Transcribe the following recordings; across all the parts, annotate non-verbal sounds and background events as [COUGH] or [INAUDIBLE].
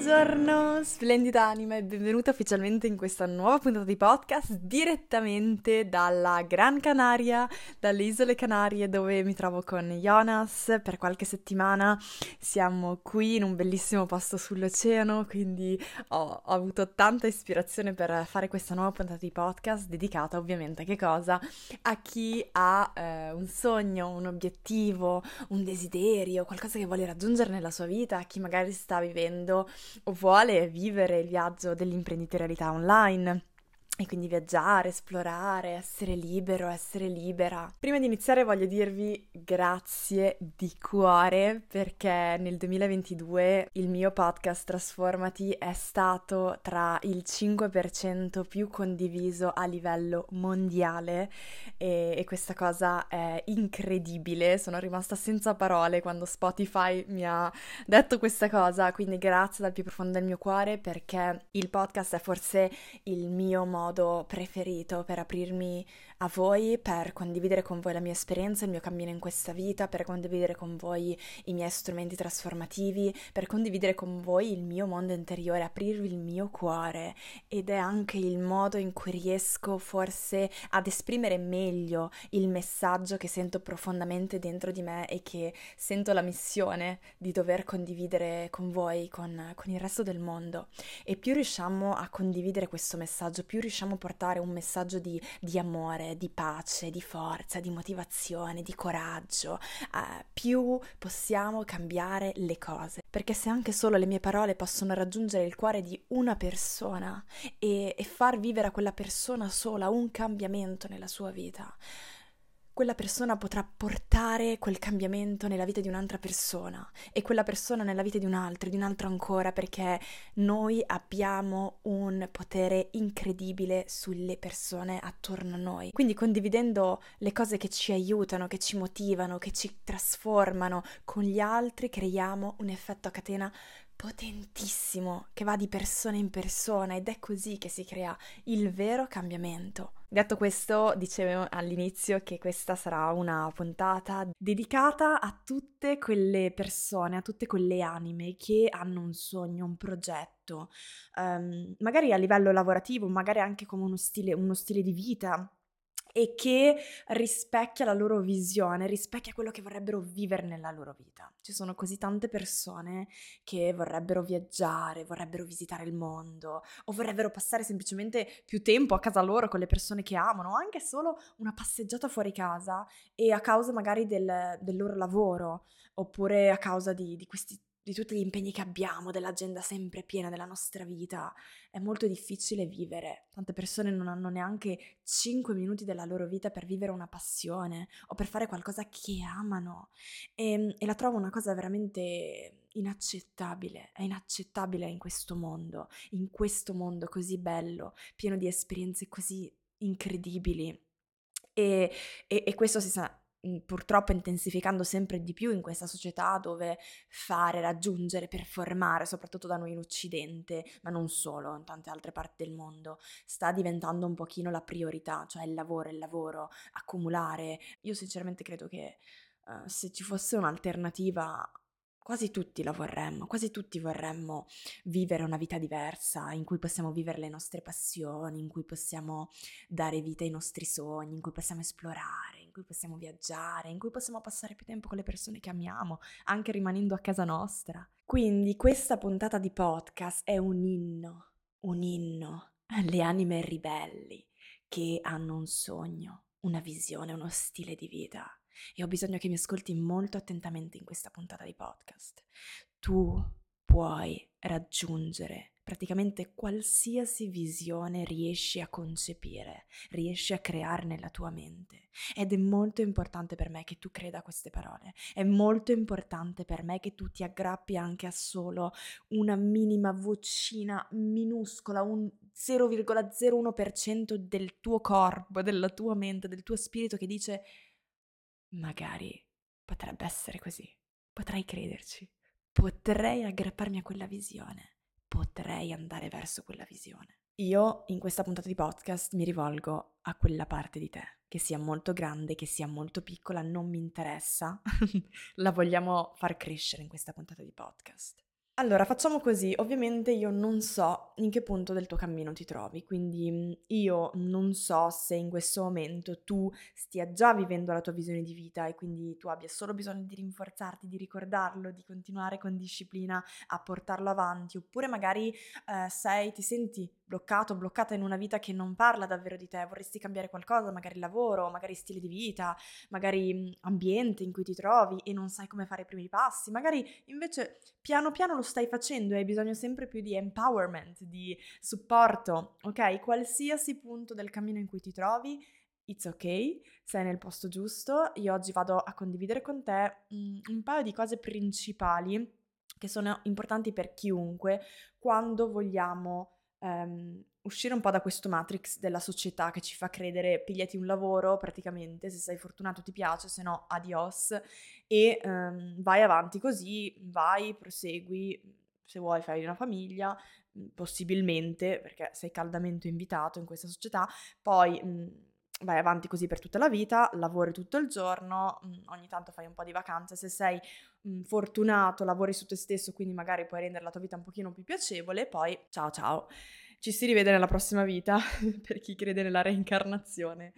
Buongiorno, splendida anima e benvenuta ufficialmente in questa nuova puntata di podcast direttamente dalla Gran Canaria, dalle Isole Canarie dove mi trovo con Jonas per qualche settimana. Siamo qui in un bellissimo posto sull'oceano, quindi ho, ho avuto tanta ispirazione per fare questa nuova puntata di podcast dedicata ovviamente a che cosa? A chi ha eh, un sogno, un obiettivo, un desiderio, qualcosa che vuole raggiungere nella sua vita, a chi magari sta vivendo vuole vivere il viaggio dell'imprenditorialità online e quindi viaggiare, esplorare, essere libero, essere libera. Prima di iniziare voglio dirvi grazie di cuore perché nel 2022 il mio podcast Trasformati è stato tra il 5% più condiviso a livello mondiale e, e questa cosa è incredibile. Sono rimasta senza parole quando Spotify mi ha detto questa cosa, quindi grazie dal più profondo del mio cuore perché il podcast è forse il mio modo modo preferito per aprirmi a voi, per condividere con voi la mia esperienza, il mio cammino in questa vita, per condividere con voi i miei strumenti trasformativi, per condividere con voi il mio mondo interiore, aprirvi il mio cuore ed è anche il modo in cui riesco forse ad esprimere meglio il messaggio che sento profondamente dentro di me e che sento la missione di dover condividere con voi, con, con il resto del mondo. E più riusciamo a condividere questo messaggio, più riusciamo a portare un messaggio di, di amore, di pace, di forza, di motivazione, di coraggio, eh, più possiamo cambiare le cose. Perché se anche solo le mie parole possono raggiungere il cuore di una persona e, e far vivere a quella persona sola un cambiamento nella sua vita, quella persona potrà portare quel cambiamento nella vita di un'altra persona e quella persona nella vita di un'altra, di un'altra ancora, perché noi abbiamo un potere incredibile sulle persone attorno a noi. Quindi condividendo le cose che ci aiutano, che ci motivano, che ci trasformano con gli altri, creiamo un effetto a catena potentissimo che va di persona in persona ed è così che si crea il vero cambiamento. Detto questo, dicevo all'inizio che questa sarà una puntata dedicata a tutte quelle persone, a tutte quelle anime che hanno un sogno, un progetto, um, magari a livello lavorativo, magari anche come uno stile, uno stile di vita, e che rispecchia la loro visione, rispecchia quello che vorrebbero vivere nella loro vita. Ci sono così tante persone che vorrebbero viaggiare, vorrebbero visitare il mondo o vorrebbero passare semplicemente più tempo a casa loro con le persone che amano, anche solo una passeggiata fuori casa e a causa magari del, del loro lavoro oppure a causa di, di questi di tutti gli impegni che abbiamo, dell'agenda sempre piena della nostra vita, è molto difficile vivere. Tante persone non hanno neanche 5 minuti della loro vita per vivere una passione o per fare qualcosa che amano. E, ehm, e la trovo una cosa veramente inaccettabile, è inaccettabile in questo mondo, in questo mondo così bello, pieno di esperienze così incredibili. E, e, e questo si sa purtroppo intensificando sempre di più in questa società dove fare, raggiungere, performare, soprattutto da noi in Occidente, ma non solo, in tante altre parti del mondo, sta diventando un pochino la priorità, cioè il lavoro, il lavoro, accumulare. Io sinceramente credo che uh, se ci fosse un'alternativa quasi tutti la vorremmo, quasi tutti vorremmo vivere una vita diversa, in cui possiamo vivere le nostre passioni, in cui possiamo dare vita ai nostri sogni, in cui possiamo esplorare, cui possiamo viaggiare, in cui possiamo passare più tempo con le persone che amiamo, anche rimanendo a casa nostra. Quindi questa puntata di podcast è un inno, un inno alle anime ribelli che hanno un sogno, una visione, uno stile di vita e ho bisogno che mi ascolti molto attentamente in questa puntata di podcast. Tu puoi raggiungere praticamente qualsiasi visione riesci a concepire, riesci a creare nella tua mente. Ed è molto importante per me che tu creda a queste parole. È molto importante per me che tu ti aggrappi anche a solo una minima vocina minuscola, un 0,01% del tuo corpo, della tua mente, del tuo spirito che dice Magari potrebbe essere così. Potrei crederci. Potrei aggrapparmi a quella visione. Potrei andare verso quella visione. Io in questa puntata di podcast mi rivolgo a quella parte di te, che sia molto grande, che sia molto piccola, non mi interessa, [LAUGHS] la vogliamo far crescere in questa puntata di podcast. Allora, facciamo così. Ovviamente io non so in che punto del tuo cammino ti trovi, quindi io non so se in questo momento tu stia già vivendo la tua visione di vita e quindi tu abbia solo bisogno di rinforzarti, di ricordarlo, di continuare con disciplina a portarlo avanti, oppure magari eh, sei, ti senti bloccato, bloccata in una vita che non parla davvero di te, vorresti cambiare qualcosa, magari lavoro, magari stile di vita, magari ambiente in cui ti trovi e non sai come fare i primi passi, magari invece piano piano lo stai facendo e hai bisogno sempre più di empowerment, di supporto, ok? Qualsiasi punto del cammino in cui ti trovi, it's ok, sei nel posto giusto. Io oggi vado a condividere con te mm, un paio di cose principali che sono importanti per chiunque quando vogliamo um, uscire un po' da questo matrix della società che ci fa credere pigliati un lavoro praticamente, se sei fortunato ti piace, se no adios. E um, vai avanti così, vai, prosegui, se vuoi fai una famiglia, possibilmente, perché sei caldamente invitato in questa società, poi mh, vai avanti così per tutta la vita, lavori tutto il giorno, mh, ogni tanto fai un po' di vacanze, se sei mh, fortunato lavori su te stesso, quindi magari puoi rendere la tua vita un pochino più piacevole, poi ciao ciao, ci si rivede nella prossima vita, [LAUGHS] per chi crede nella reincarnazione.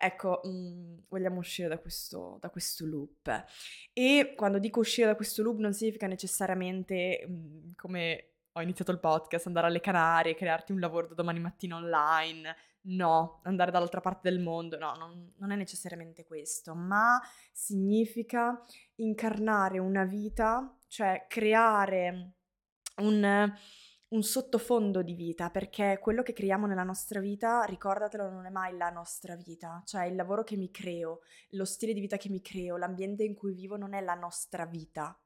Ecco, mh, vogliamo uscire da questo, da questo, loop. E quando dico uscire da questo loop non significa necessariamente, mh, come ho iniziato il podcast, andare alle Canarie, crearti un lavoro da domani mattina online. No, andare dall'altra parte del mondo, no, non, non è necessariamente questo, ma significa incarnare una vita, cioè creare un un sottofondo di vita, perché quello che creiamo nella nostra vita, ricordatelo, non è mai la nostra vita, cioè il lavoro che mi creo, lo stile di vita che mi creo, l'ambiente in cui vivo non è la nostra vita.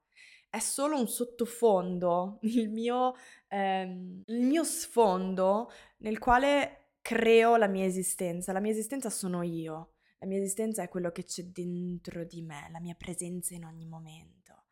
È solo un sottofondo, [LAUGHS] il mio, ehm, il mio sfondo nel quale creo la mia esistenza. La mia esistenza sono io, la mia esistenza è quello che c'è dentro di me, la mia presenza in ogni momento,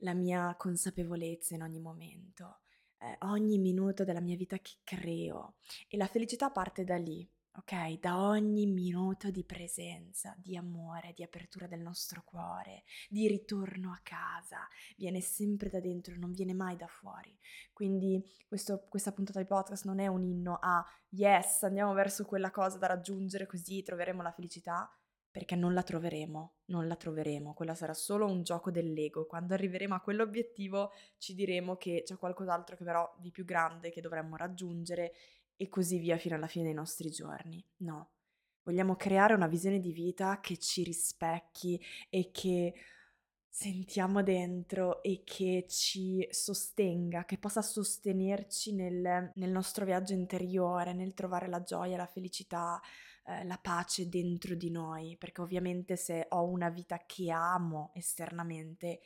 la mia consapevolezza in ogni momento eh, ogni minuto della mia vita che creo. E la felicità parte da lì, ok? Da ogni minuto di presenza, di amore, di apertura del nostro cuore, di ritorno a casa, viene sempre da dentro, non viene mai da fuori. Quindi questo, questa puntata di podcast non è un inno a yes, andiamo verso quella cosa da raggiungere così troveremo la felicità, perché non la troveremo, non la troveremo, quella sarà solo un gioco dell'ego. Quando arriveremo a quell'obiettivo ci diremo che c'è qualcos'altro che però di più grande che dovremmo raggiungere e così via fino alla fine dei nostri giorni. No, vogliamo creare una visione di vita che ci rispecchi e che sentiamo dentro e che ci sostenga, che possa sostenerci nel, nel nostro viaggio interiore, nel trovare la gioia, la felicità, eh, la pace dentro di noi, perché ovviamente se ho una vita che amo esternamente,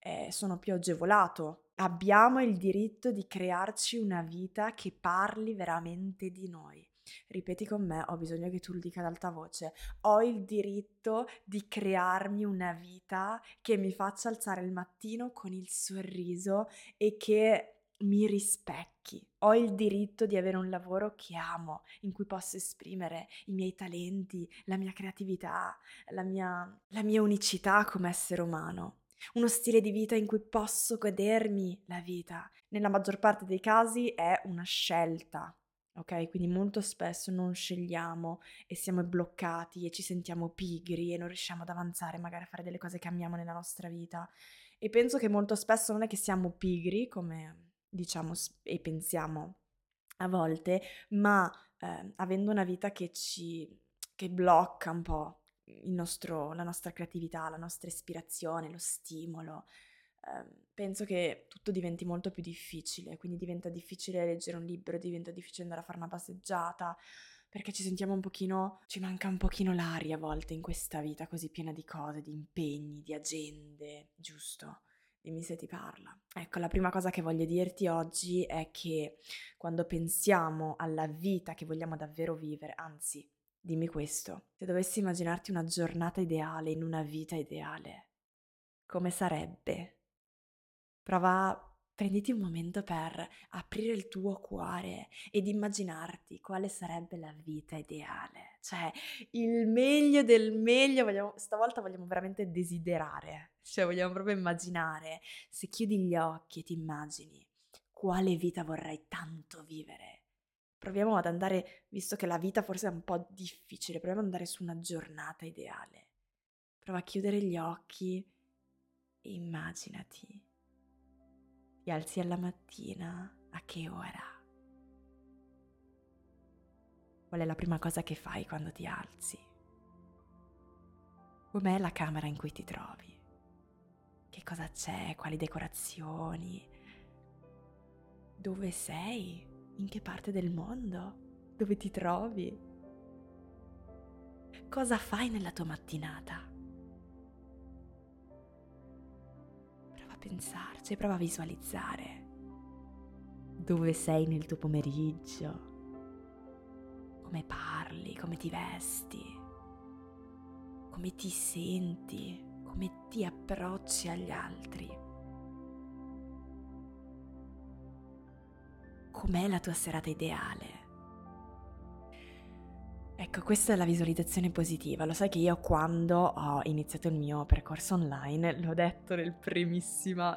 eh, sono più agevolato. Abbiamo il diritto di crearci una vita che parli veramente di noi. Ripeti con me, ho bisogno che tu lo dica ad alta voce. Ho il diritto di crearmi una vita che mi faccia alzare il mattino con il sorriso e che mi rispecchi. Ho il diritto di avere un lavoro che amo, in cui posso esprimere i miei talenti, la mia creatività, la mia, la mia unicità come essere umano. Uno stile di vita in cui posso godermi la vita. Nella maggior parte dei casi è una scelta, ok? Quindi molto spesso non scegliamo e siamo bloccati e ci sentiamo pigri e non riusciamo ad avanzare, magari a fare delle cose che amiamo nella nostra vita. E penso che molto spesso non è che siamo pigri, come diciamo e pensiamo a volte, ma eh, avendo una vita che ci che blocca un po' nostro, la nostra creatività, la nostra ispirazione, lo stimolo, eh, penso che tutto diventi molto più difficile, quindi diventa difficile leggere un libro, diventa difficile andare a fare una passeggiata, perché ci sentiamo un pochino, ci manca un pochino l'aria a volte in questa vita così piena di cose, di impegni, di agende, giusto? Dimmi se ti parla. Ecco, la prima cosa che voglio dirti oggi è che quando pensiamo alla vita che vogliamo davvero vivere, anzi, dimmi questo, se dovessi immaginarti una giornata ideale in una vita ideale, come sarebbe? Prova prenditi un momento per aprire il tuo cuore ed immaginarti quale sarebbe la vita ideale. Cioè, il meglio del meglio, vogliamo, stavolta vogliamo veramente desiderare, cioè vogliamo proprio immaginare. Se chiudi gli occhi e ti immagini quale vita vorrai tanto vivere. Proviamo ad andare, visto che la vita forse è un po' difficile, proviamo ad andare su una giornata ideale. Prova a chiudere gli occhi e immaginati ti alzi alla mattina, a che ora? Qual è la prima cosa che fai quando ti alzi? Com'è la camera in cui ti trovi? Che cosa c'è? Quali decorazioni? Dove sei? In che parte del mondo? Dove ti trovi? Cosa fai nella tua mattinata? pensarci, prova a visualizzare dove sei nel tuo pomeriggio, come parli, come ti vesti, come ti senti, come ti approcci agli altri. Com'è la tua serata ideale? Ecco, questa è la visualizzazione positiva. Lo sai che io quando ho iniziato il mio percorso online, l'ho detto nel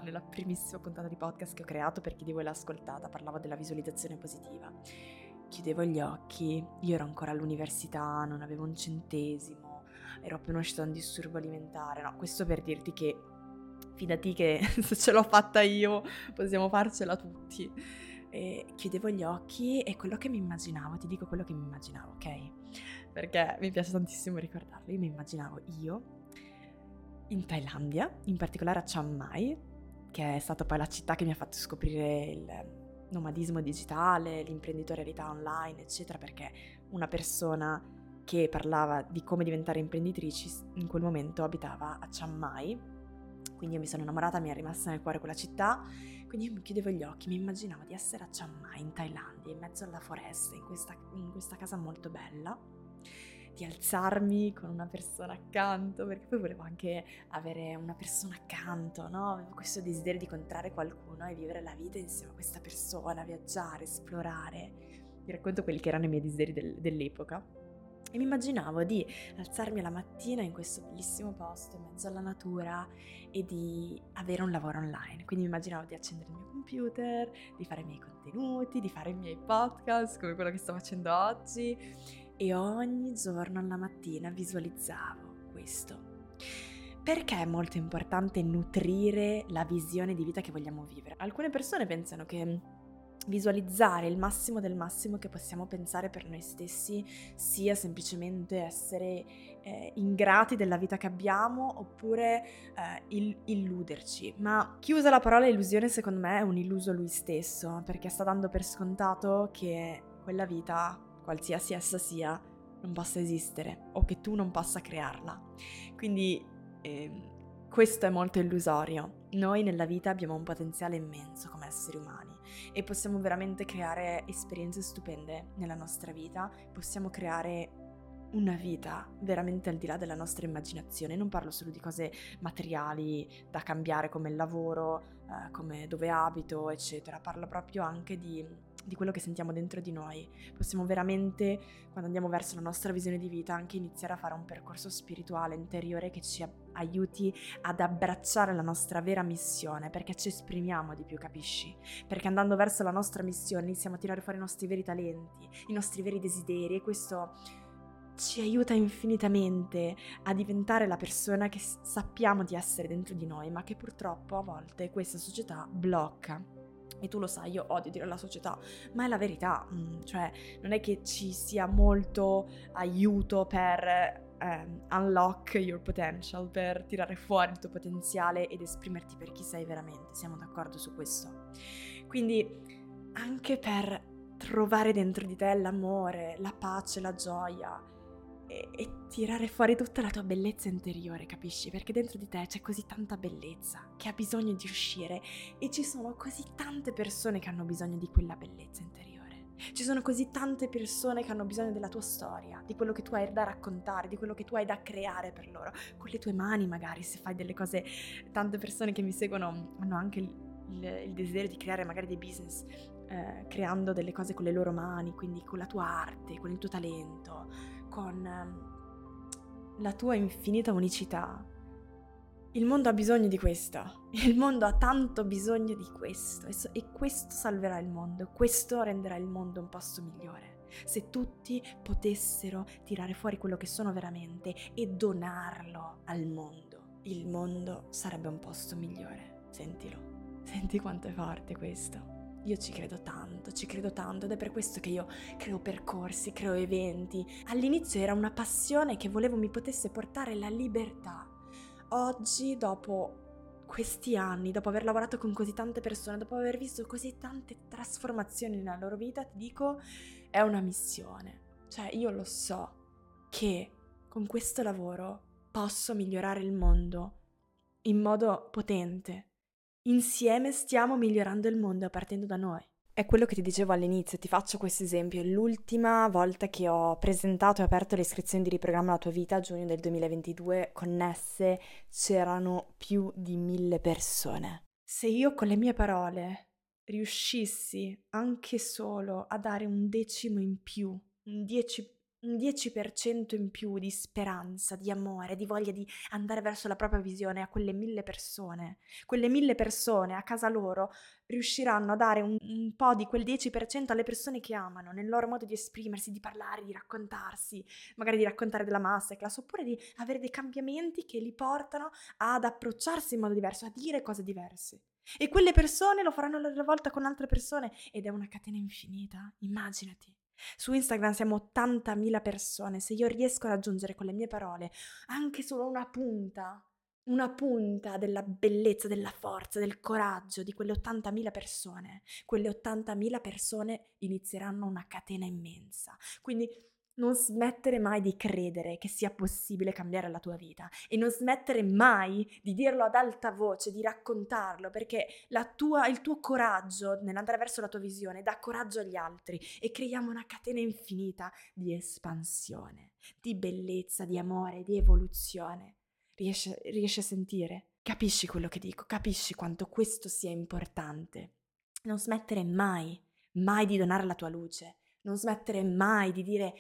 nella primissima puntata di podcast che ho creato per chi di voi l'ha ascoltata, parlavo della visualizzazione positiva. Chiudevo gli occhi, io ero ancora all'università, non avevo un centesimo, ero appena uscito da un disturbo alimentare. No, questo per dirti che fidati che [LAUGHS] se ce l'ho fatta io possiamo farcela tutti e chiudevo gli occhi e quello che mi immaginavo, ti dico quello che mi immaginavo, ok? Perché mi piace tantissimo ricordarlo. Io mi immaginavo io in Thailandia, in particolare a Chiang Mai, che è stata poi la città che mi ha fatto scoprire il nomadismo digitale, l'imprenditorialità online, eccetera, perché una persona che parlava di come diventare imprenditrici in quel momento abitava a Chiang Mai, quindi io mi sono innamorata, mi è rimasta nel cuore quella città quindi io mi chiudevo gli occhi, mi immaginavo di essere a Chiang Mai, in Thailandia, in mezzo alla foresta, in questa, in questa casa molto bella, di alzarmi con una persona accanto, perché poi volevo anche avere una persona accanto, no? Avevo questo desiderio di incontrare qualcuno e vivere la vita insieme a questa persona, viaggiare, esplorare. Vi racconto quelli che erano i miei desideri del, dell'epoca. E mi immaginavo di alzarmi la mattina in questo bellissimo posto, in mezzo alla natura, e di avere un lavoro online. Quindi mi immaginavo di accendere il mio computer, di fare i miei contenuti, di fare i miei podcast, come quello che sto facendo oggi. E ogni giorno alla mattina visualizzavo questo. Perché è molto importante nutrire la visione di vita che vogliamo vivere? Alcune persone pensano che visualizzare il massimo del massimo che possiamo pensare per noi stessi sia semplicemente essere eh, ingrati della vita che abbiamo oppure eh, il- illuderci. Ma chi usa la parola illusione secondo me è un illuso lui stesso perché sta dando per scontato che quella vita, qualsiasi essa sia, non possa esistere o che tu non possa crearla. Quindi eh, questo è molto illusorio. Noi nella vita abbiamo un potenziale immenso come esseri umani e possiamo veramente creare esperienze stupende nella nostra vita, possiamo creare una vita veramente al di là della nostra immaginazione. Non parlo solo di cose materiali da cambiare come il lavoro, eh, come dove abito, eccetera. Parlo proprio anche di di quello che sentiamo dentro di noi. Possiamo veramente, quando andiamo verso la nostra visione di vita, anche iniziare a fare un percorso spirituale interiore che ci aiuti ad abbracciare la nostra vera missione, perché ci esprimiamo di più, capisci? Perché andando verso la nostra missione iniziamo a tirare fuori i nostri veri talenti, i nostri veri desideri e questo ci aiuta infinitamente a diventare la persona che sappiamo di essere dentro di noi, ma che purtroppo a volte questa società blocca. E tu lo sai, io odio dire la società, ma è la verità, mm, cioè non è che ci sia molto aiuto per Um, unlock your potential, per tirare fuori il tuo potenziale ed esprimerti per chi sei veramente. Siamo d'accordo su questo. Quindi anche per trovare dentro di te l'amore, la pace, la gioia, e, e, tirare fuori tutta la tua bellezza interiore, capisci? Perché dentro di te c'è così tanta bellezza che ha bisogno di uscire e ci sono così tante persone che hanno bisogno di quella bellezza interiore. Ci sono così tante persone che hanno bisogno della tua storia, di quello che tu hai da raccontare, di quello che tu hai da creare per loro, con le tue mani magari, se fai delle cose, tante persone che mi seguono hanno anche il, il desiderio di creare magari dei business eh, creando delle cose con le loro mani, quindi con la tua arte, con il tuo talento, con eh, la tua infinita unicità. Il mondo ha bisogno di questo, [LAUGHS] il mondo ha tanto bisogno di questo e questo salverà il mondo, questo renderà il mondo un posto migliore. Se tutti potessero tirare fuori quello che sono veramente e donarlo al mondo, il mondo sarebbe un posto migliore. Sentilo, senti quanto è forte questo. Io ci credo tanto, ci credo tanto ed è per questo che io creo percorsi, creo eventi. All'inizio era una passione che volevo mi potesse portare la libertà. Oggi, dopo questi anni, dopo aver lavorato con così tante persone, dopo aver visto così tante trasformazioni nella loro vita, ti dico, è una missione. Cioè, io lo so che con questo lavoro posso migliorare il mondo in modo potente, Insieme stiamo migliorando il mondo partendo da noi. È quello che ti dicevo all'inizio, ti faccio questo esempio. L'ultima volta che ho presentato e aperto le iscrizioni di riprogramma la tua vita, a giugno del 2022, connesse c'erano più di mille persone. Se io con le mie parole riuscissi anche solo a dare un decimo in più, un 10% un 10% in più di speranza, di amore, di voglia di andare verso la propria visione a quelle mille persone. Quelle mille persone a casa loro riusciranno a dare un, un, po' di quel 10% alle persone che amano, nel loro modo di esprimersi, di parlare, di raccontarsi, magari di raccontare della masterclass, oppure di avere dei cambiamenti che li portano ad approcciarsi in modo diverso, a dire cose diverse. E quelle persone lo faranno a loro volta con altre persone ed è una catena infinita, immaginati. Su Instagram siamo 80.000 persone, se io riesco a raggiungere con le mie parole anche solo una punta, una punta della bellezza, della forza, del coraggio di quelle 80.000 persone, quelle 80.000 persone inizieranno una catena immensa. Quindi non smettere mai di credere che sia possibile cambiare la tua vita e non smettere mai di dirlo ad alta voce, di raccontarlo, perché tua, il tuo coraggio nell'andare verso la tua visione dà coraggio agli altri e creiamo una catena infinita di espansione, di bellezza, di amore, di evoluzione. Riesci, riesci a sentire? Capisci quello che dico? Capisci quanto questo sia importante? Non smettere mai, mai di donare la tua luce, non smettere mai di dire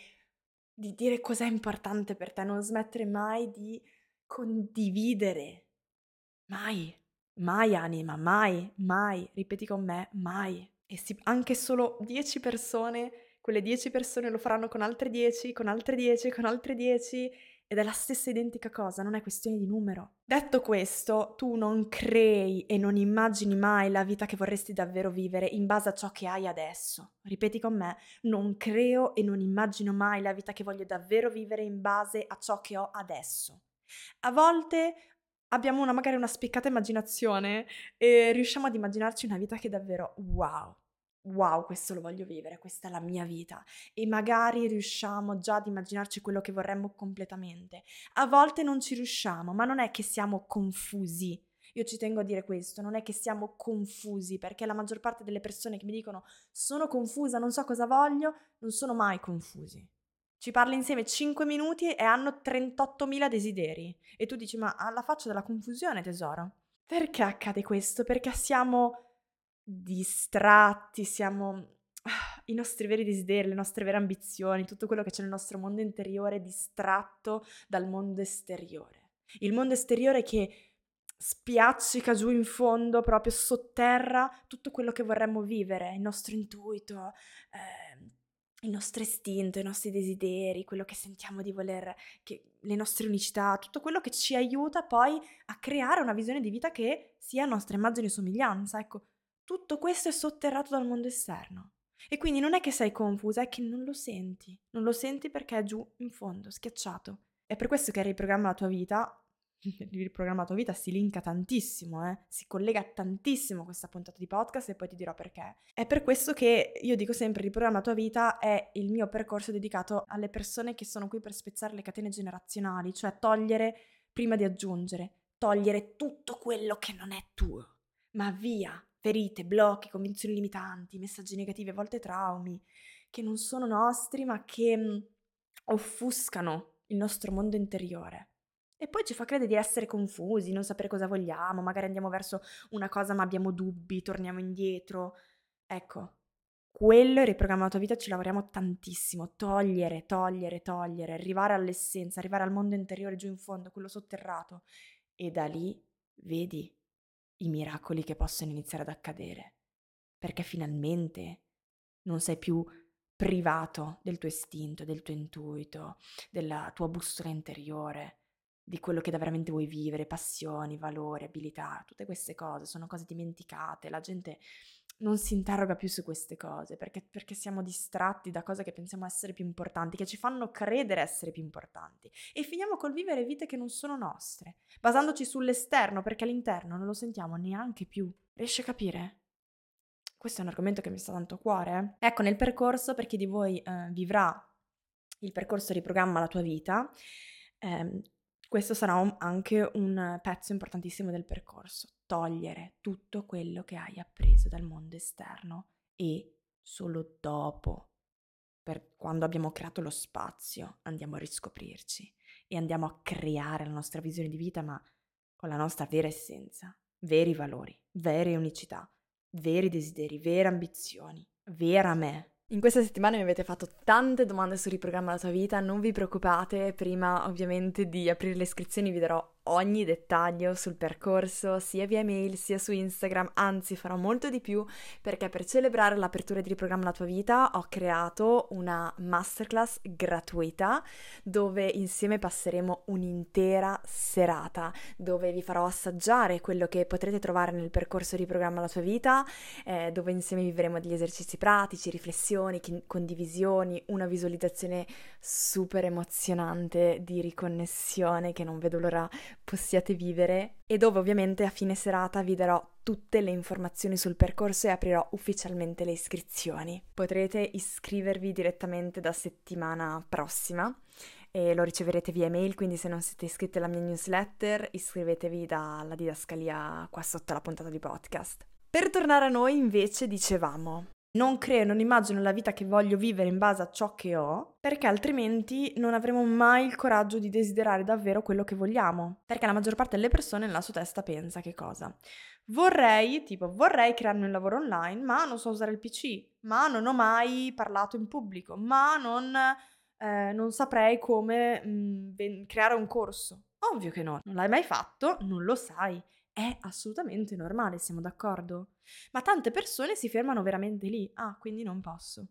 di dire cos'è importante per te, non smettere mai di condividere. Mai, mai anima, mai, mai, ripeti con me, mai. E si, anche solo 10 persone, quelle 10 persone lo faranno con altre 10, con altre 10, con altre 10 ed è la stessa identica cosa, non è questione di numero. Detto questo, tu non crei e non immagini mai la vita che vorresti davvero vivere in base a ciò che hai adesso. Ripeti con me, non creo e non immagino mai la vita che voglio davvero vivere in base a ciò che ho adesso. A volte abbiamo una, magari una spiccata immaginazione e riusciamo ad immaginarci una vita che è davvero wow wow, questo lo voglio vivere, questa è la mia vita e magari riusciamo già ad immaginarci quello che vorremmo completamente. A volte non ci riusciamo, ma non è che siamo confusi. Io ci tengo a dire questo, non è che siamo confusi, perché la maggior parte delle persone che mi dicono sono confusa, non so cosa voglio, non sono mai confusi. Ci parli insieme 5 minuti e hanno 38.000 desideri. E tu dici, ma alla faccia della confusione, tesoro. Perché accade questo? Perché siamo distratti, siamo i nostri veri desideri, le nostre vere ambizioni, tutto quello che c'è nel nostro mondo interiore distratto dal mondo esteriore. Il mondo esteriore che spiaccica giù in fondo, proprio sotterra tutto quello che vorremmo vivere, il nostro intuito, eh, il nostro istinto, i nostri desideri, quello che sentiamo di voler, che, le nostre unicità, tutto quello che ci aiuta poi a creare una visione di vita che sia a nostra immagine e somiglianza. Ecco, tutto questo è sotterrato dal mondo esterno. E quindi non è che sei confusa, è che non lo senti. Non lo senti perché è giù in fondo, schiacciato. È per questo che riprogramma la tua vita. [LAUGHS] Riprogramma la tua vita si linka tantissimo, eh? si collega tantissimo a questa puntata di podcast e poi ti dirò perché. È per questo che io dico sempre: riprogramma la tua vita è il mio percorso dedicato alle persone che sono qui per spezzare le catene generazionali, cioè togliere prima di aggiungere, togliere tutto quello che non è tuo. Ma via, ferite, blocchi, convinzioni limitanti, messaggi negativi, a volte traumi, che non sono nostri ma che offuscano il nostro mondo interiore. E poi ci fa credere di essere confusi, non sapere cosa vogliamo, magari andiamo verso una cosa ma abbiamo dubbi, torniamo indietro. Ecco, quello è riprogramma la tua vita, ci lavoriamo tantissimo, togliere, togliere, togliere, arrivare all'essenza, arrivare al mondo interiore giù in fondo, quello sotterrato. E da lì vedi i miracoli che possono iniziare ad accadere, perché finalmente non sei più privato del tuo istinto, del tuo intuito, della tua bussola interiore, di quello che veramente vuoi vivere, passioni, valori, abilità, tutte queste cose sono cose dimenticate, la gente non si interroga più su queste cose perché, perché, siamo distratti da cose che pensiamo essere più importanti, che ci fanno credere essere più importanti e finiamo col vivere vite che non sono nostre, basandoci sull'esterno perché all'interno non lo sentiamo neanche più. Riesci a capire? Questo è un argomento che mi sta tanto a cuore. Ecco, nel percorso, per chi di voi eh, vivrà il percorso Riprogramma la tua vita, eh, questo sarà un, anche un pezzo importantissimo del percorso, togliere tutto quello che hai appreso dal mondo esterno e solo dopo, per quando abbiamo creato lo spazio, andiamo a riscoprirci e andiamo a creare la nostra visione di vita, ma con la nostra vera essenza, veri valori, vere unicità, veri desideri, vere ambizioni, vera me. In questa settimana mi avete fatto tante domande su riprogramma la tua vita, non vi preoccupate, prima ovviamente di aprire le iscrizioni vi darò ogni dettaglio sul percorso sia via mail sia su Instagram, anzi farò molto di più perché per celebrare l'apertura di Riprogramma la tua vita ho creato una masterclass gratuita dove insieme passeremo un'intera serata dove vi farò assaggiare quello che potrete trovare nel percorso Riprogramma la tua vita, eh, dove insieme vivremo degli esercizi pratici, riflessioni, condivisioni, una visualizzazione super emozionante di riconnessione che non vedo l'ora possiate vivere e dove ovviamente a fine serata vi darò tutte le informazioni sul percorso e aprirò ufficialmente le iscrizioni. Potrete iscrivervi direttamente da settimana prossima e lo riceverete via email, quindi se non siete iscritti alla mia newsletter iscrivetevi dalla didascalia qua sotto la puntata di podcast. Per tornare a noi invece dicevamo non creo, non immagino la vita che voglio vivere in base a ciò che ho, perché altrimenti non avremo mai il coraggio di desiderare davvero quello che vogliamo. Perché la maggior parte delle persone nella sua testa pensa che cosa? Vorrei, tipo, vorrei crearmi un lavoro online, ma non so usare il PC, ma non ho mai parlato in pubblico, ma non, eh, non saprei come mh, mm, creare un corso. Ovvio che no, non l'hai mai fatto, non lo sai è assolutamente normale, siamo d'accordo? Ma tante persone si fermano veramente lì. Ah, quindi non posso.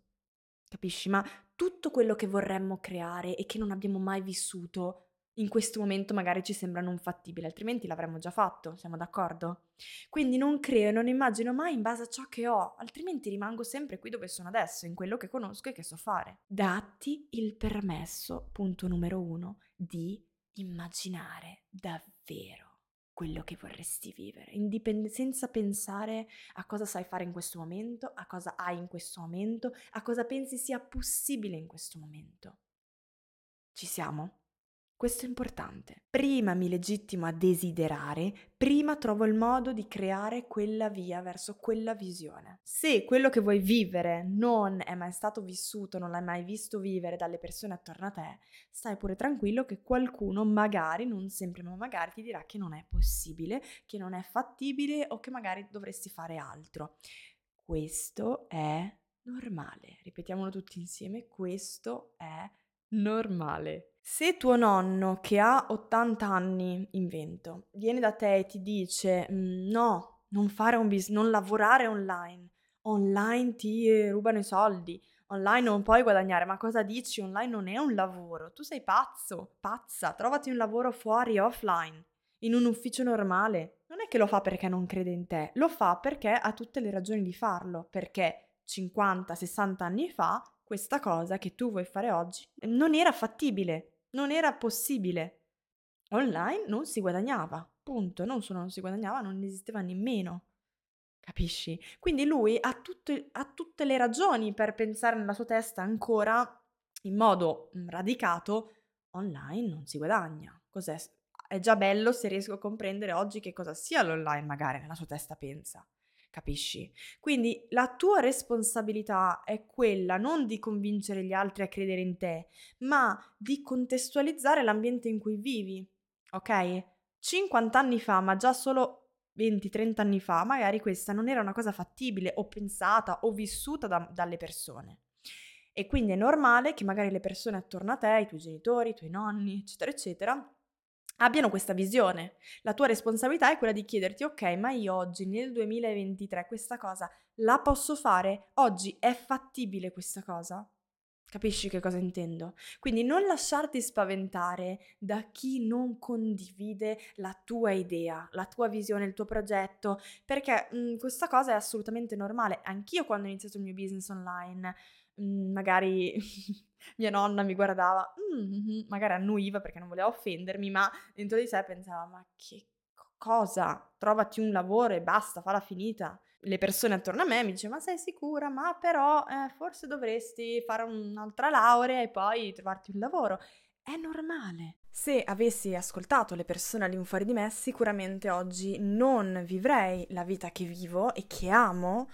Capisci? Ma tutto quello che vorremmo creare e che non abbiamo mai vissuto, in questo momento magari ci sembra non fattibile, altrimenti l'avremmo già fatto, siamo d'accordo? Quindi non creo e non immagino mai in base a ciò che ho, altrimenti rimango sempre qui dove sono adesso, in quello che conosco e che so fare. Datti il permesso, punto numero uno, di immaginare davvero quello che vorresti vivere, indipend- senza pensare a cosa sai fare in questo momento, a cosa hai in questo momento, a cosa pensi sia possibile in questo momento. Ci siamo? Questo è importante. Prima mi legittimo a desiderare, prima trovo il modo di creare quella via verso quella visione. Se quello che vuoi vivere non è mai stato vissuto, non l'hai mai visto vivere dalle persone attorno a te, stai pure tranquillo che qualcuno magari, non sempre, ma magari ti dirà che non è possibile, che non è fattibile o che magari dovresti fare altro. Questo è normale. Ripetiamolo tutti insieme, questo è normale. Se tuo nonno, che ha 80 anni, invento, viene da te e ti dice mm, no, non fare un business, non lavorare online, online ti rubano i soldi, online non puoi guadagnare, ma cosa dici? Online non è un lavoro, tu sei pazzo, pazza, trovati un lavoro fuori, offline, in un ufficio normale. Non è che lo fa perché non crede in te, lo fa perché ha tutte le ragioni di farlo, perché 50-60 anni fa questa cosa che tu vuoi fare oggi non era fattibile non era possibile. Online non si guadagnava, punto. Non solo non si guadagnava, non esisteva nemmeno. Capisci? Quindi lui ha, tutte, ha tutte le ragioni per pensare nella sua testa ancora in modo mm, radicato, online non si guadagna. Cos'è? È già bello se riesco a comprendere oggi che cosa sia l'online, magari nella sua testa pensa capisci? Quindi la tua responsabilità è quella non di convincere gli altri a credere in te, ma di contestualizzare l'ambiente in cui vivi. ok? 50 anni fa, ma già solo 20-30 anni fa, magari questa non era una cosa fattibile o pensata o vissuta da, dalle persone. E quindi è normale che magari le persone attorno a te, i tuoi genitori, i tuoi nonni, eccetera, eccetera, abbiano questa visione. La tua responsabilità è quella di chiederti, ok, ma io oggi nel 2023 questa cosa la posso fare? Oggi è fattibile questa cosa? Capisci che cosa intendo? Quindi non lasciarti spaventare da chi non condivide la tua idea, la tua visione, il tuo progetto, perché mh, mhmm, questa cosa è assolutamente normale. Anch'io quando ho iniziato il mio business online, mh, mhmm, magari mia nonna mi guardava, mm-hmm", magari annuiva perché non voleva offendermi, ma dentro di sé pensava, ma che cosa? Trovati un lavoro e basta, falla finita le persone attorno a me mi dicevano: Ma sei sicura? Ma però eh, forse dovresti fare un'altra laurea e poi trovarti un lavoro. È normale. Se avessi ascoltato le persone all'infuori di me, sicuramente oggi non vivrei la vita che vivo e che amo.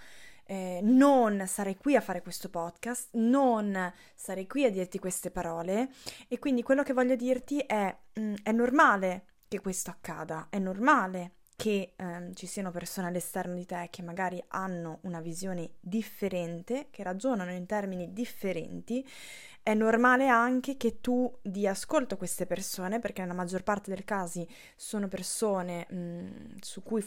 Eh, non sarei qui a fare questo podcast, non sarei qui a dirti queste parole e quindi quello che voglio dirti è, mh, mm, è normale che questo accada, è normale che ehm, ci siano persone all'esterno di te che magari hanno una visione differente, che ragionano in termini differenti, è normale anche che tu dia ascolto a queste persone, perché nella maggior parte dei casi sono persone mh, cui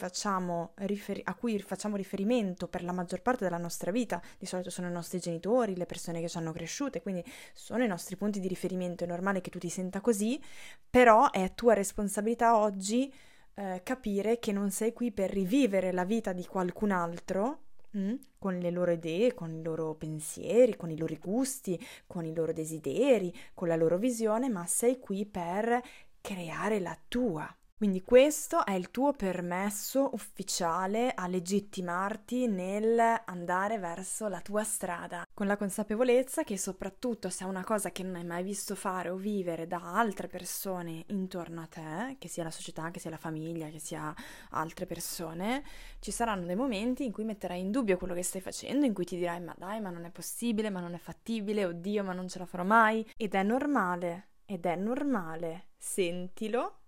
riferi- a cui facciamo riferimento per la maggior parte della nostra vita, di solito sono i nostri genitori, le persone che ci hanno cresciute, quindi sono i nostri punti di riferimento, è normale che tu ti senta così, però è tua responsabilità oggi eh, capire che non sei qui per rivivere la vita di qualcun altro? Mm, con le loro idee, con i loro pensieri, con i loro gusti, con i loro desideri, con la loro visione, ma sei qui per creare la tua. Quindi questo è il tuo permesso ufficiale a legittimarti nel andare verso la tua strada, con la consapevolezza che soprattutto se è una cosa che non hai mai visto fare o vivere da altre persone intorno a te, che sia la società, che sia la famiglia, che sia altre persone, ci saranno dei momenti in cui metterai in dubbio quello che stai facendo, in cui ti dirai ma dai, ma non è possibile, ma non è fattibile, oddio, ma non ce la farò mai. Ed è normale, ed è normale. Sentilo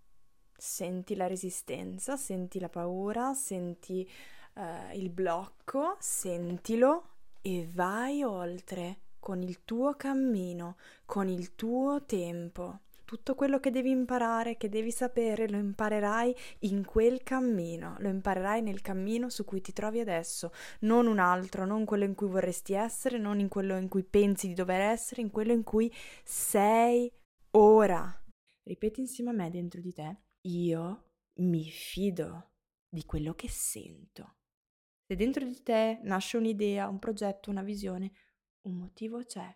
senti la resistenza, senti la paura, senti uh, il blocco, sentilo e vai oltre con il tuo cammino, con il tuo tempo. Tutto quello che devi imparare, che devi sapere, lo imparerai in quel cammino, lo imparerai nel cammino su cui ti trovi adesso, non un altro, non quello in cui vorresti essere, non in quello in cui pensi di dover essere, in quello in cui sei ora. Ripeti insieme a me dentro di te io mi fido di quello che sento. Se dentro di te nasce un'idea, un progetto, una visione, un motivo c'è.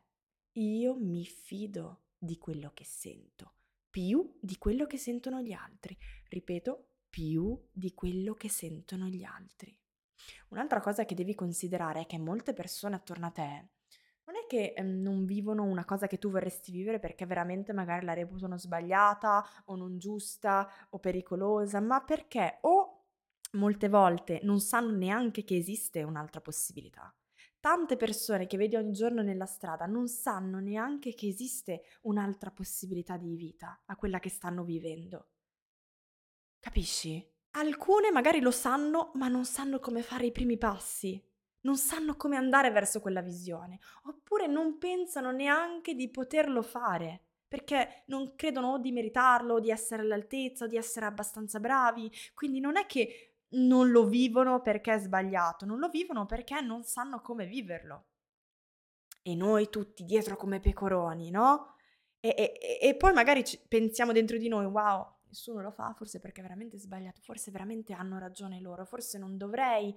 Io mi fido di quello che sento, più di quello che sentono gli altri. Ripeto, più di quello che sentono gli altri. Un'altra cosa che devi considerare è che molte persone attorno a te che ehm, non vivono una cosa che tu vorresti vivere perché veramente magari la reputano sbagliata o non giusta o pericolosa, ma perché o molte volte non sanno neanche che esiste un'altra possibilità. Tante persone che vedi ogni giorno nella strada non sanno neanche che esiste un'altra possibilità di vita a quella che stanno vivendo. Capisci? Alcune magari lo sanno, ma non sanno come fare i primi passi non sanno come andare verso quella visione, oppure non pensano neanche di poterlo fare, perché non credono o di meritarlo, di essere all'altezza, di essere abbastanza bravi, quindi non è che non lo vivono perché è sbagliato, non lo vivono perché non sanno come viverlo. E noi tutti dietro come pecoroni, no? E, e, e poi magari pensiamo dentro di noi, wow, nessuno lo fa, forse perché è veramente sbagliato, forse veramente hanno ragione loro, forse non dovrei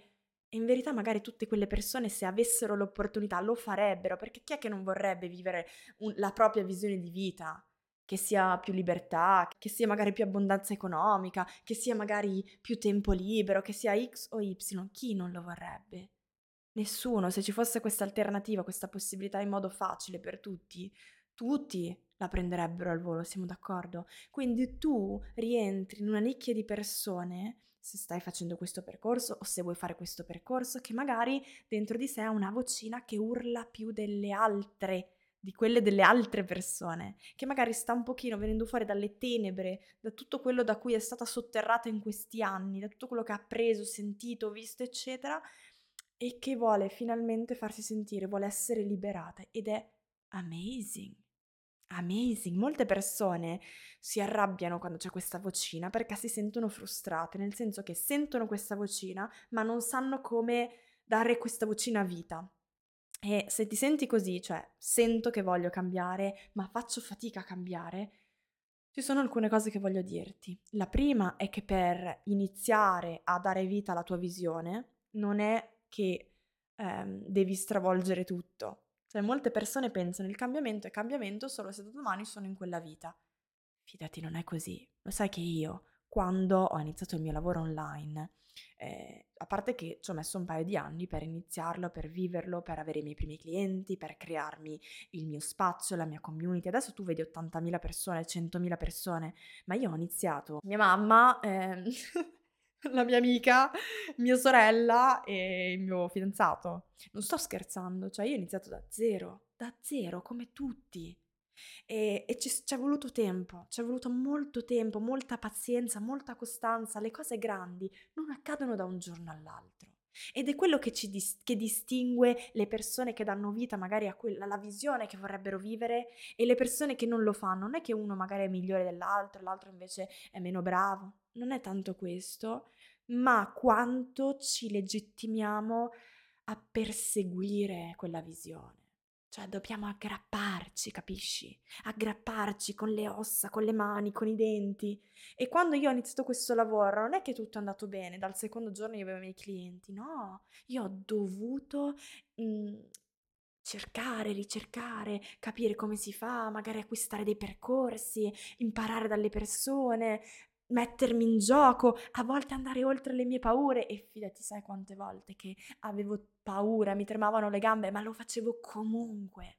e in verità magari tutte quelle persone se avessero l'opportunità lo farebbero, perché chi è che non vorrebbe vivere un, la propria visione di vita? Che sia più libertà, che sia magari più abbondanza economica, che sia magari più tempo libero, che sia X o Y, chi non lo vorrebbe? Nessuno, se ci fosse questa alternativa, questa possibilità in modo facile per tutti, tutti la prenderebbero al volo, siamo d'accordo? Quindi tu rientri in una nicchia di persone se stai facendo questo percorso o se vuoi fare questo percorso, che magari dentro di sé ha una vocina che urla più delle altre di quelle delle altre persone, che magari sta un pochino venendo fuori dalle tenebre, da tutto quello da cui è stata sotterrata in questi anni, da tutto quello che ha preso, sentito, visto, eccetera, e che vuole finalmente farsi sentire, vuole essere liberata ed è amazing. Amazing, molte persone si arrabbiano quando c'è questa vocina perché si sentono frustrate, nel senso che sentono questa vocina ma non sanno come dare questa vocina vita. E se ti senti così, cioè sento che voglio cambiare ma faccio fatica a cambiare, ci sono alcune cose che voglio dirti. La prima è che per iniziare a dare vita alla tua visione non è che ehm, devi stravolgere tutto, cioè, molte persone pensano il cambiamento è cambiamento solo se da domani sono in quella vita. Fidati, non è così. Lo sai che io, quando ho iniziato il mio lavoro online, eh, a parte che ci ho messo un paio di anni per iniziarlo, per viverlo, per avere i miei primi clienti, per crearmi il mio spazio, la mia community. Adesso tu vedi 80.000 persone, 100.000 persone, ma io ho iniziato. Mia mamma eh, [LAUGHS] [LAUGHS] la mia amica, mia sorella e il mio fidanzato. Non sto scherzando, cioè io ho iniziato da zero, da zero, come tutti. E, e ci è voluto tempo, ci è voluto molto tempo, molta pazienza, molta costanza. Le cose grandi non accadono da un giorno all'altro. Ed è quello che, ci dis- che distingue le persone che danno vita magari a quella, alla visione che vorrebbero vivere e le persone che non lo fanno. Non è che uno magari è migliore dell'altro, l'altro invece è meno bravo. Non è tanto questo, ma quanto ci legittimiamo a perseguire quella visione. Cioè dobbiamo aggrapparci, capisci? Aggrapparci con le ossa, con le mani, con i denti. E quando io ho iniziato questo lavoro non è che tutto è andato bene, dal secondo giorno io avevo i miei clienti, no, io ho dovuto mh, mhmm, cercare, ricercare, capire come si fa, magari acquistare dei percorsi, imparare dalle persone, mettermi in gioco, a volte andare oltre le mie paure e fidati, sai quante volte che avevo paura, mi tremavano le gambe, ma lo facevo comunque.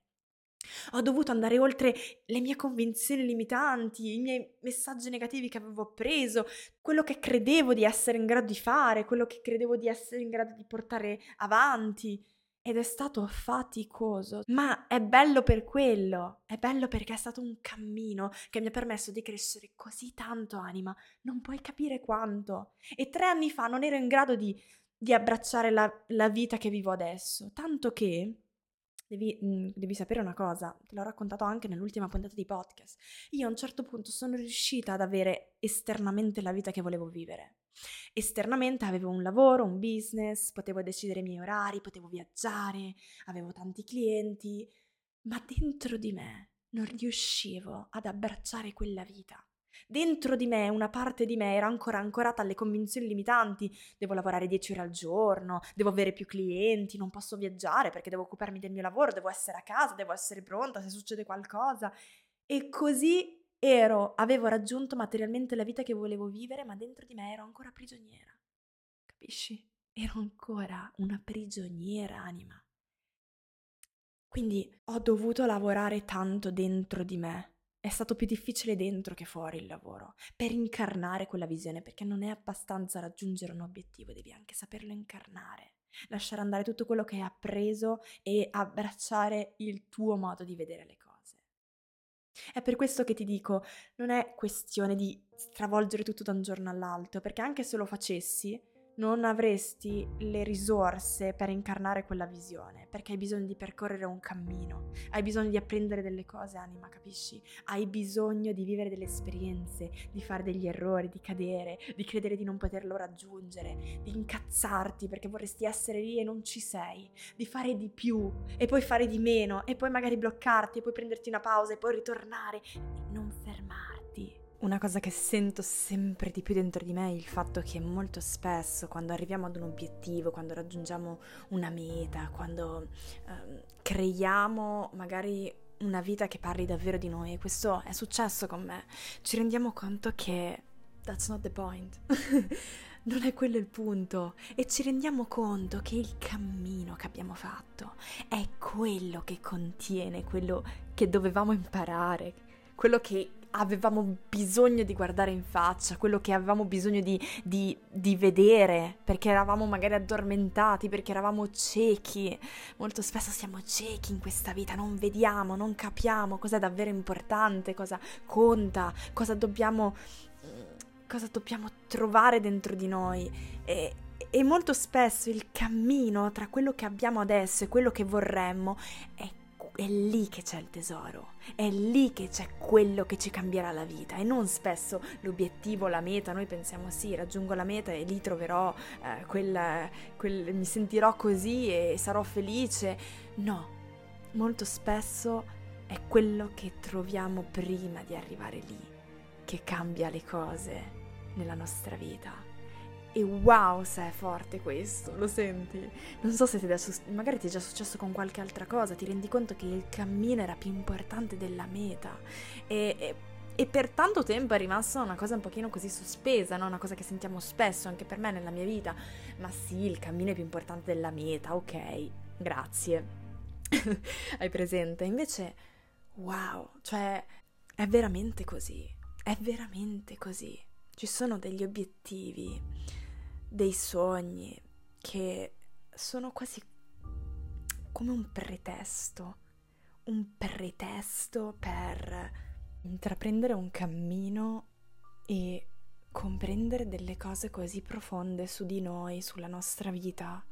Ho dovuto andare oltre le mie convinzioni limitanti, i miei messaggi negativi che avevo appreso, quello che credevo di essere in grado di fare, quello che credevo di essere in grado di portare avanti ed è stato faticoso, ma è bello per quello, è bello perché è stato un cammino che mi ha permesso di crescere così tanto anima, non puoi capire quanto. E tre anni fa non ero in grado di, di abbracciare la, la vita che vivo adesso, tanto che Devi, mh, mm, devi, sapere una cosa, te l'ho raccontato anche nell'ultima puntata di podcast. Io a un certo punto sono riuscita ad avere esternamente la vita che volevo vivere. Esternamente avevo un lavoro, un business, potevo decidere i miei orari, potevo viaggiare, avevo tanti clienti, ma dentro di me non riuscivo ad abbracciare quella vita. Dentro di me, una parte di me era ancora ancorata alle convinzioni limitanti. Devo lavorare 10 ore al giorno, devo avere più clienti, non posso viaggiare perché devo occuparmi del mio lavoro, devo essere a casa, devo essere pronta se succede qualcosa. E così ero, avevo raggiunto materialmente la vita che volevo vivere, ma dentro di me ero ancora prigioniera. Capisci? Ero ancora una prigioniera anima. Quindi ho dovuto lavorare tanto dentro di me. È stato più difficile dentro che fuori il lavoro, per incarnare quella visione, perché non è abbastanza raggiungere un obiettivo, devi anche saperlo incarnare, lasciare andare tutto quello che hai appreso e abbracciare il tuo modo di vedere le cose. È per questo che ti dico, non è questione di stravolgere tutto da un giorno all'altro, perché anche se lo facessi, non avresti le risorse per incarnare quella visione, perché hai bisogno di percorrere un cammino, hai bisogno di apprendere delle cose, anima, capisci? Hai bisogno di vivere delle esperienze, di fare degli errori, di cadere, di credere di non poterlo raggiungere, di incazzarti perché vorresti essere lì e non ci sei, di fare di più e poi fare di meno e poi magari bloccarti e poi prenderti una pausa e poi ritornare e non fermarti una cosa che sento sempre di più dentro di me è il fatto che molto spesso quando arriviamo ad un obiettivo, quando raggiungiamo una meta, quando eh, creiamo magari una vita che parli davvero di noi, e questo è successo con me, ci rendiamo conto che that's not the point. [LAUGHS] non è quello il punto e ci rendiamo conto che il cammino che abbiamo fatto è quello che contiene quello che dovevamo imparare, quello che avevamo bisogno di guardare in faccia, quello che avevamo bisogno di, di, di, vedere, perché eravamo magari addormentati, perché eravamo ciechi. Molto spesso siamo ciechi in questa vita, non vediamo, non capiamo cosa è davvero importante, cosa conta, cosa dobbiamo, cosa dobbiamo trovare dentro di noi. E, e molto spesso il cammino tra quello che abbiamo adesso e quello che vorremmo è è lì che c'è il tesoro, è lì che c'è quello che ci cambierà la vita e non spesso l'obiettivo, la meta, noi pensiamo sì, raggiungo la meta e lì troverò eh, quel, quel, mi sentirò così e sarò felice. No, molto spesso è quello che troviamo prima di arrivare lì che cambia le cose nella nostra vita. E wow, se è forte questo, lo senti? Non so se ti è su- magari ti è già successo con qualche altra cosa, ti rendi conto che il cammino era più importante della meta. E, e, e per tanto tempo è rimasta una cosa un pochino così sospesa, no? una cosa che sentiamo spesso anche per me nella mia vita. Ma sì, il cammino è più importante della meta, ok, grazie. [LAUGHS] Hai presente? Invece, wow, cioè, è veramente così, è veramente così. Ci sono degli obiettivi dei sogni che sono quasi come un pretesto, un pretesto per intraprendere un cammino e comprendere delle cose così profonde su di noi, sulla nostra vita,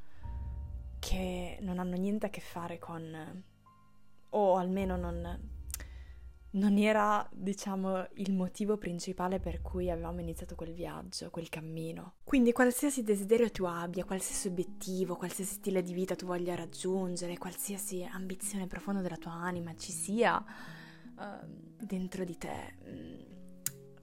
che non hanno niente a che fare con, o almeno non, non era, diciamo, il motivo principale per cui avevamo iniziato quel viaggio, quel cammino. Quindi qualsiasi desiderio tu abbia, qualsiasi obiettivo, qualsiasi stile di vita tu voglia raggiungere, qualsiasi ambizione profonda della tua anima ci sia uh, dentro di te, mm,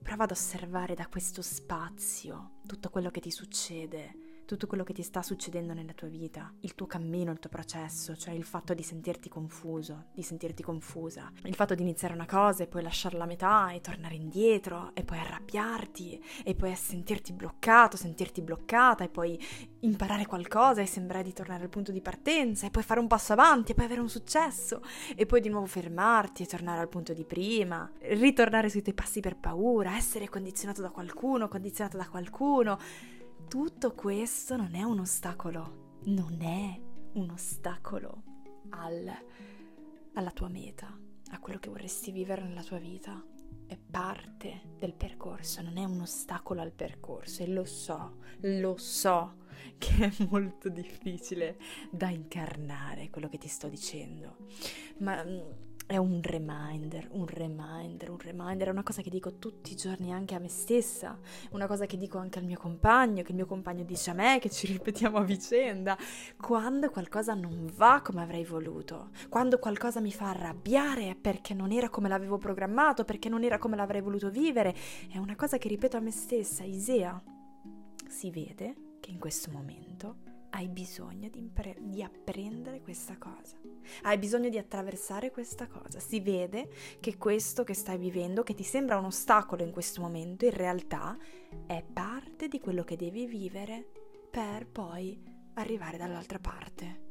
prova ad osservare da questo spazio tutto quello che ti succede tutto quello che ti sta succedendo nella tua vita, il tuo cammino, il tuo processo, cioè il fatto di sentirti confuso, di sentirti confusa, il fatto di iniziare una cosa e poi lasciarla a metà e tornare indietro e poi arrabbiarti e poi sentirti bloccato, sentirti bloccata e poi imparare qualcosa e sembrare di tornare al punto di partenza e poi fare un passo avanti e poi avere un successo e poi di nuovo fermarti e tornare al punto di prima, ritornare sui tuoi passi per paura, essere condizionato da qualcuno, condizionato da qualcuno tutto questo non è un ostacolo, non è un ostacolo al, alla tua meta, a quello che vorresti vivere nella tua vita. È parte del percorso, non è un ostacolo al percorso e lo so, lo so che è molto difficile da incarnare quello che ti sto dicendo, ma mm, è un reminder, un reminder, un reminder, è una cosa che dico tutti i giorni anche a me stessa, una cosa che dico anche al mio compagno, che il mio compagno dice a me, che ci ripetiamo a vicenda, quando qualcosa non va come avrei voluto, quando qualcosa mi fa arrabbiare perché non era come l'avevo programmato, perché non era come l'avrei voluto vivere, è una cosa che ripeto a me stessa, Isea, si vede che in questo momento hai bisogno di, impre- di, apprendere questa cosa. Hai bisogno di attraversare questa cosa. Si vede che questo che stai vivendo, che ti sembra un ostacolo in questo momento, in realtà è parte di quello che devi vivere per poi arrivare dall'altra parte.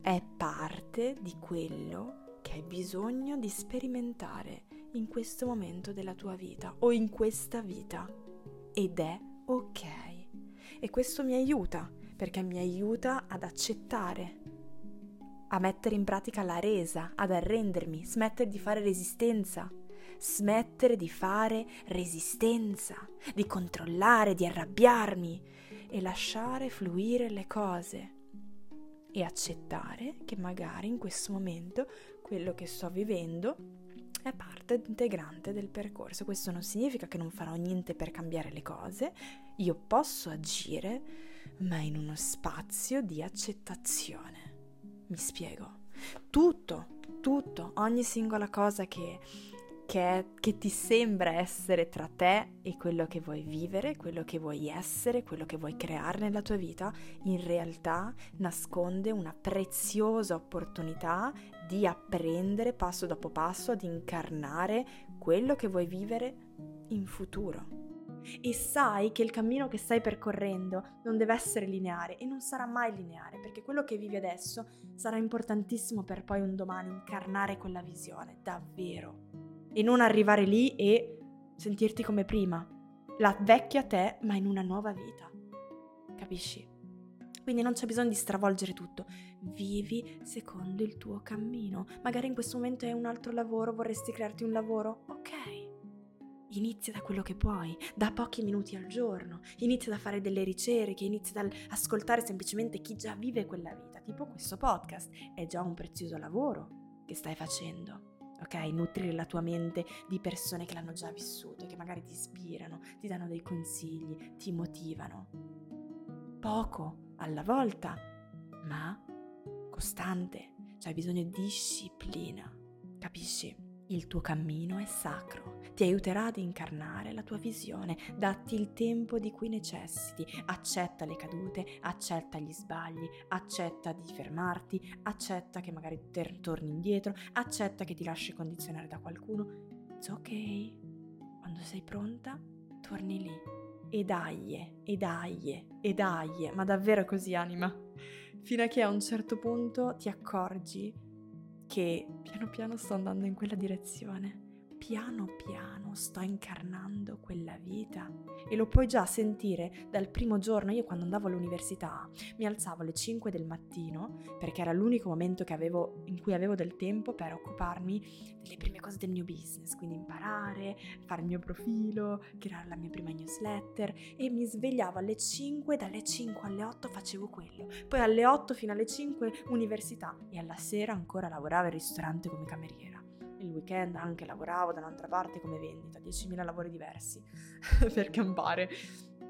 È parte di quello che hai bisogno di sperimentare in questo momento della tua vita o in questa vita. Ed è ok. E questo mi aiuta perché mi aiuta ad accettare, a mettere in pratica la resa, ad arrendermi, smettere di fare resistenza, smettere di fare resistenza, di controllare, di arrabbiarmi e lasciare fluire le cose e accettare che magari in questo momento quello che sto vivendo è parte integrante del percorso. Questo non significa che non farò niente per cambiare le cose, io posso agire ma in uno spazio di accettazione. Mi spiego. Tutto, tutto, ogni singola cosa che, che, che, ti sembra essere tra te e quello che vuoi vivere, quello che vuoi essere, quello che vuoi creare nella tua vita, in realtà nasconde una preziosa opportunità di apprendere passo dopo passo ad incarnare quello che vuoi vivere in futuro e sai che il cammino che stai percorrendo non deve essere lineare e non sarà mai lineare perché quello che vivi adesso sarà importantissimo per poi un domani incarnare quella visione, davvero. e non arrivare lì e sentirti come prima, la vecchia te ma in una nuova vita. Capisci? Quindi non c'è bisogno di stravolgere tutto. Vivi secondo il tuo cammino. Magari in questo momento è un altro lavoro, vorresti crearti un lavoro? Ok. Inizia da quello che puoi, da pochi minuti al giorno, inizia da fare delle ricerche, inizia da ascoltare semplicemente chi già vive quella vita, tipo questo podcast, è già un prezioso lavoro che stai facendo ok? Nutrire la tua mente di persone che l'hanno già vissuto, che magari ti ispirano, ti danno dei consigli, ti motivano. Poco alla volta, ma costante, cioè hai bisogno di disciplina, capisci? Il tuo cammino è sacro, ti aiuterà ad incarnare la tua visione, datti il tempo di cui necessiti, accetta le cadute, accetta gli sbagli, accetta di fermarti, accetta che magari torni indietro, accetta che ti lasci condizionare da qualcuno. It's ok. Quando sei pronta, torni lì. E dai, e dai, e dai, ma davvero così anima? Fino a che a un certo punto ti accorgi che piano piano sto andando in quella direzione. Piano piano sto incarnando quella vita. E lo puoi già sentire dal primo giorno. Io quando andavo all'università mi alzavo alle 5 del mattino perché era l'unico momento avevo, in cui avevo del tempo per occuparmi delle prime cose del mio business, quindi imparare, fare il mio profilo, creare la mia prima newsletter. E mi svegliavo alle 5, dalle 5 alle 8 facevo quello, poi alle 8 fino alle 5 università. E alla sera ancora lavoravo al ristorante come cameriera il weekend anche lavoravo da un'altra parte come vendita, 10.000 lavori diversi [LAUGHS] per campare.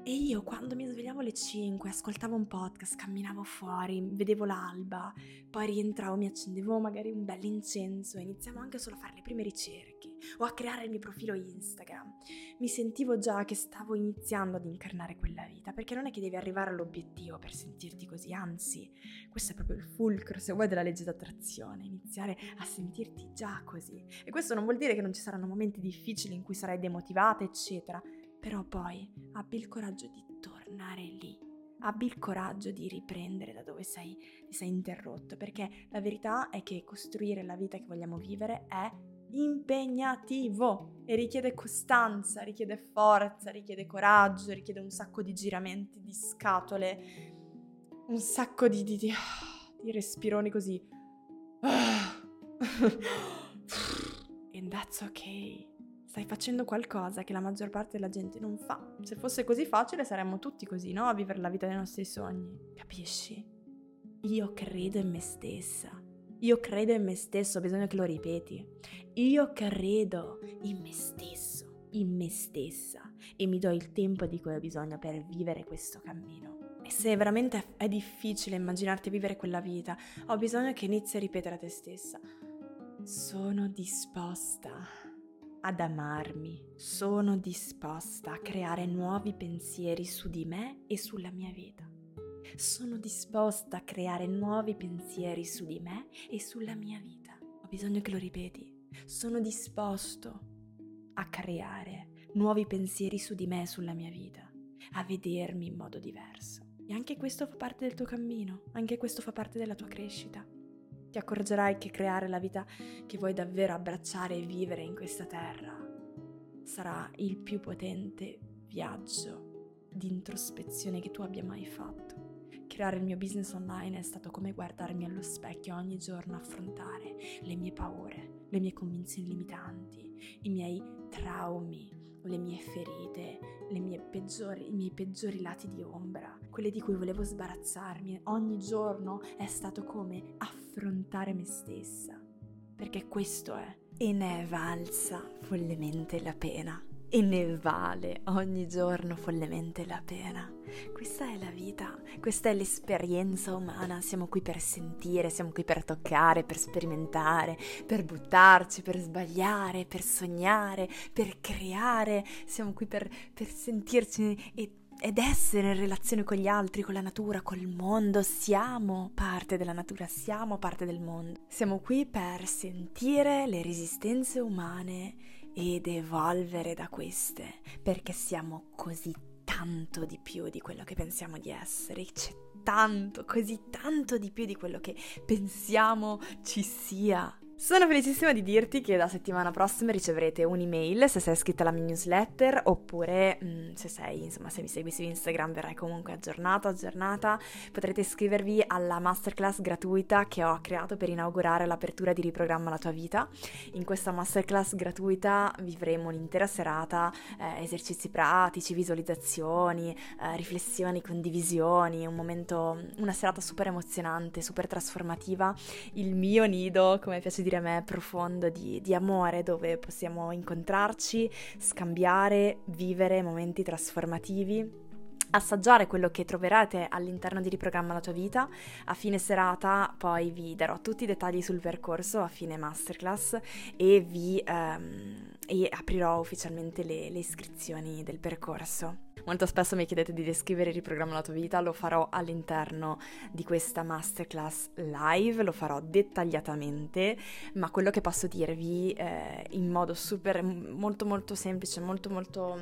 E io quando mi svegliavo alle 5, ascoltavo un podcast, camminavo fuori, vedevo l'alba, poi rientravo, mi accendevo magari un bel incenso e iniziavo anche solo a fare le prime ricerche o a creare il mio profilo Instagram. Mi sentivo già che stavo iniziando ad incarnare quella vita, perché non è che devi arrivare all'obiettivo per sentirti così, anzi, questo è proprio il fulcro, se vuoi, della legge d'attrazione, iniziare a sentirti già così. E questo non vuol dire che non ci saranno momenti difficili in cui sarai demotivata, eccetera però poi abbi il coraggio di tornare lì, abbi il coraggio di riprendere da dove sei, ti sei interrotto, perché la verità è che costruire la vita che vogliamo vivere è impegnativo e richiede costanza, richiede forza, richiede coraggio, richiede un sacco di giramenti di scatole, un sacco di, di, di, di respironi così. [LAUGHS] And that's okay stai facendo qualcosa che la maggior parte della gente non fa. Se fosse così facile saremmo tutti così, no? A vivere la vita dei nostri sogni. Capisci? Io credo in me stessa. Io credo in me stesso, ho bisogno che lo ripeti. Io credo in me stesso, in me stessa e mi do il tempo di cui ho bisogno per vivere questo cammino. E se veramente è difficile immaginarti vivere quella vita, ho bisogno che inizi a ripetere a te stessa. Sono disposta ad amarmi, sono disposta a creare nuovi pensieri su di me e sulla mia vita. Sono disposta a creare nuovi pensieri su di me e sulla mia vita. Ho bisogno che lo ripeti. Sono disposto a creare nuovi pensieri su di me e sulla mia vita, a vedermi in modo diverso. E anche questo fa parte del tuo cammino, anche questo fa parte della tua crescita ti accorgerai che creare la vita che vuoi davvero abbracciare e vivere in questa terra sarà il più potente viaggio di introspezione che tu abbia mai fatto. Creare il mio business online è stato come guardarmi allo specchio ogni giorno, affrontare le mie paure, le mie convinzioni limitanti, i miei traumi, le mie ferite, le mie peggiori, i miei peggiori lati di ombra, quelle di cui volevo sbarazzarmi. Ogni giorno è stato come affrontare me stessa, perché questo è. E ne è valsa follemente la pena. E ne vale ogni giorno follemente la pena. Questa è la vita, questa è l'esperienza umana, siamo qui per sentire, siamo qui per toccare, per sperimentare, per buttarci, per sbagliare, per sognare, per creare, siamo qui per, per sentirci e ed essere in relazione con gli altri, con la natura, col mondo. Siamo parte della natura, siamo parte del mondo. Siamo qui per sentire le resistenze umane ed evolvere da queste, perché siamo così tanto di più di quello che pensiamo di essere, c'è tanto, così tanto di più di quello che pensiamo ci sia. Sono felicissima di dirti che da settimana prossima riceverete un'email se sei iscritta alla mia newsletter oppure mh, mm, se sei, insomma, se mi segui su Instagram verrai comunque aggiornato, aggiornata. Potrete iscrivervi alla masterclass gratuita che ho creato per inaugurare l'apertura di Riprogramma la tua vita. In questa masterclass gratuita vivremo un'intera serata, eh, esercizi pratici, visualizzazioni, eh, riflessioni, condivisioni, un momento, una serata super emozionante, super trasformativa. Il mio nido, come piace dire a me, profondo di, di amore dove possiamo incontrarci, scambiare, vivere momenti trasformativi assaggiare quello che troverete all'interno di Riprogramma la tua vita. A fine serata poi vi darò tutti i dettagli sul percorso a fine masterclass e vi um, e aprirò ufficialmente le, le iscrizioni del percorso. Molto spesso mi chiedete di descrivere il riprogramma la tua vita, lo farò all'interno di questa masterclass live, lo farò dettagliatamente, ma quello che posso dirvi eh, in modo super, molto molto semplice, molto molto...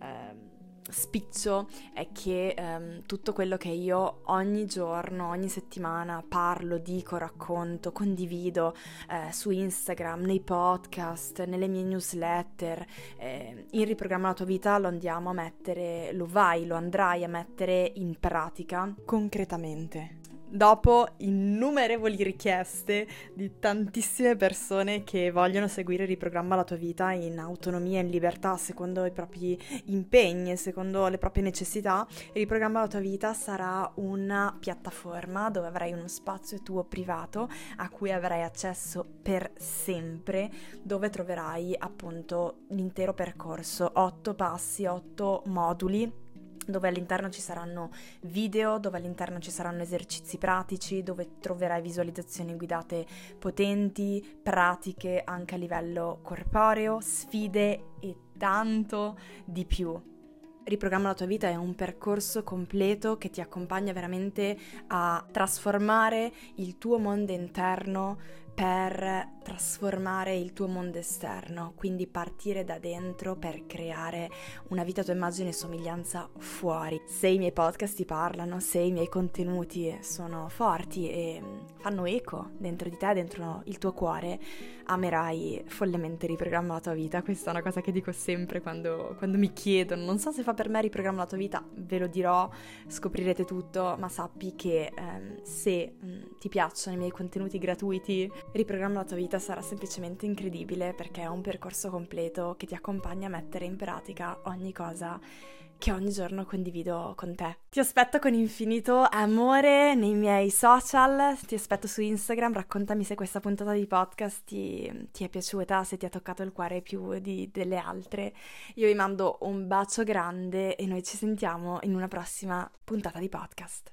Eh, spiccio è che um, tutto quello che io ogni giorno, ogni settimana parlo, dico, racconto, condivido eh, su Instagram, nei podcast, nelle mie newsletter, eh, in riprogramma la tua vita lo andiamo a mettere, lo vai, lo andrai a mettere in pratica. Concretamente dopo innumerevoli richieste di tantissime persone che vogliono seguire riprogramma la tua vita in autonomia in libertà, secondo i propri impegni, secondo le proprie necessità, riprogramma la tua vita sarà una piattaforma dove avrai uno spazio tuo privato a cui avrai accesso per sempre, dove troverai appunto l'intero percorso, otto passi, otto moduli dove all'interno ci saranno video, dove all'interno ci saranno esercizi pratici, dove troverai visualizzazioni guidate potenti, pratiche anche a livello corporeo, sfide e tanto di più. Riprogramma la tua vita è un percorso completo che ti accompagna veramente a trasformare il tuo mondo interno per trasformare il tuo mondo esterno, quindi partire da dentro per creare una vita a tua immagine e somiglianza fuori. Se i miei podcast ti parlano, se i miei contenuti sono forti e fanno eco dentro di te, dentro il tuo cuore, amerai follemente riprogramma la tua vita. Questa è una cosa che dico sempre quando, quando mi chiedono, non so se fa per me riprogramma la tua vita, ve lo dirò, scoprirete tutto, ma sappi che ehm, se mh, mm, ti piacciono i miei contenuti gratuiti, riprogramma la tua vita sarà semplicemente incredibile perché è un percorso completo che ti accompagna a mettere in pratica ogni cosa che ogni giorno condivido con te. Ti aspetto con infinito amore nei miei social, ti aspetto su Instagram, raccontami se questa puntata di podcast ti, ti è piaciuta, se ti ha toccato il cuore più di, delle altre. Io vi mando un bacio grande e noi ci sentiamo in una prossima puntata di podcast.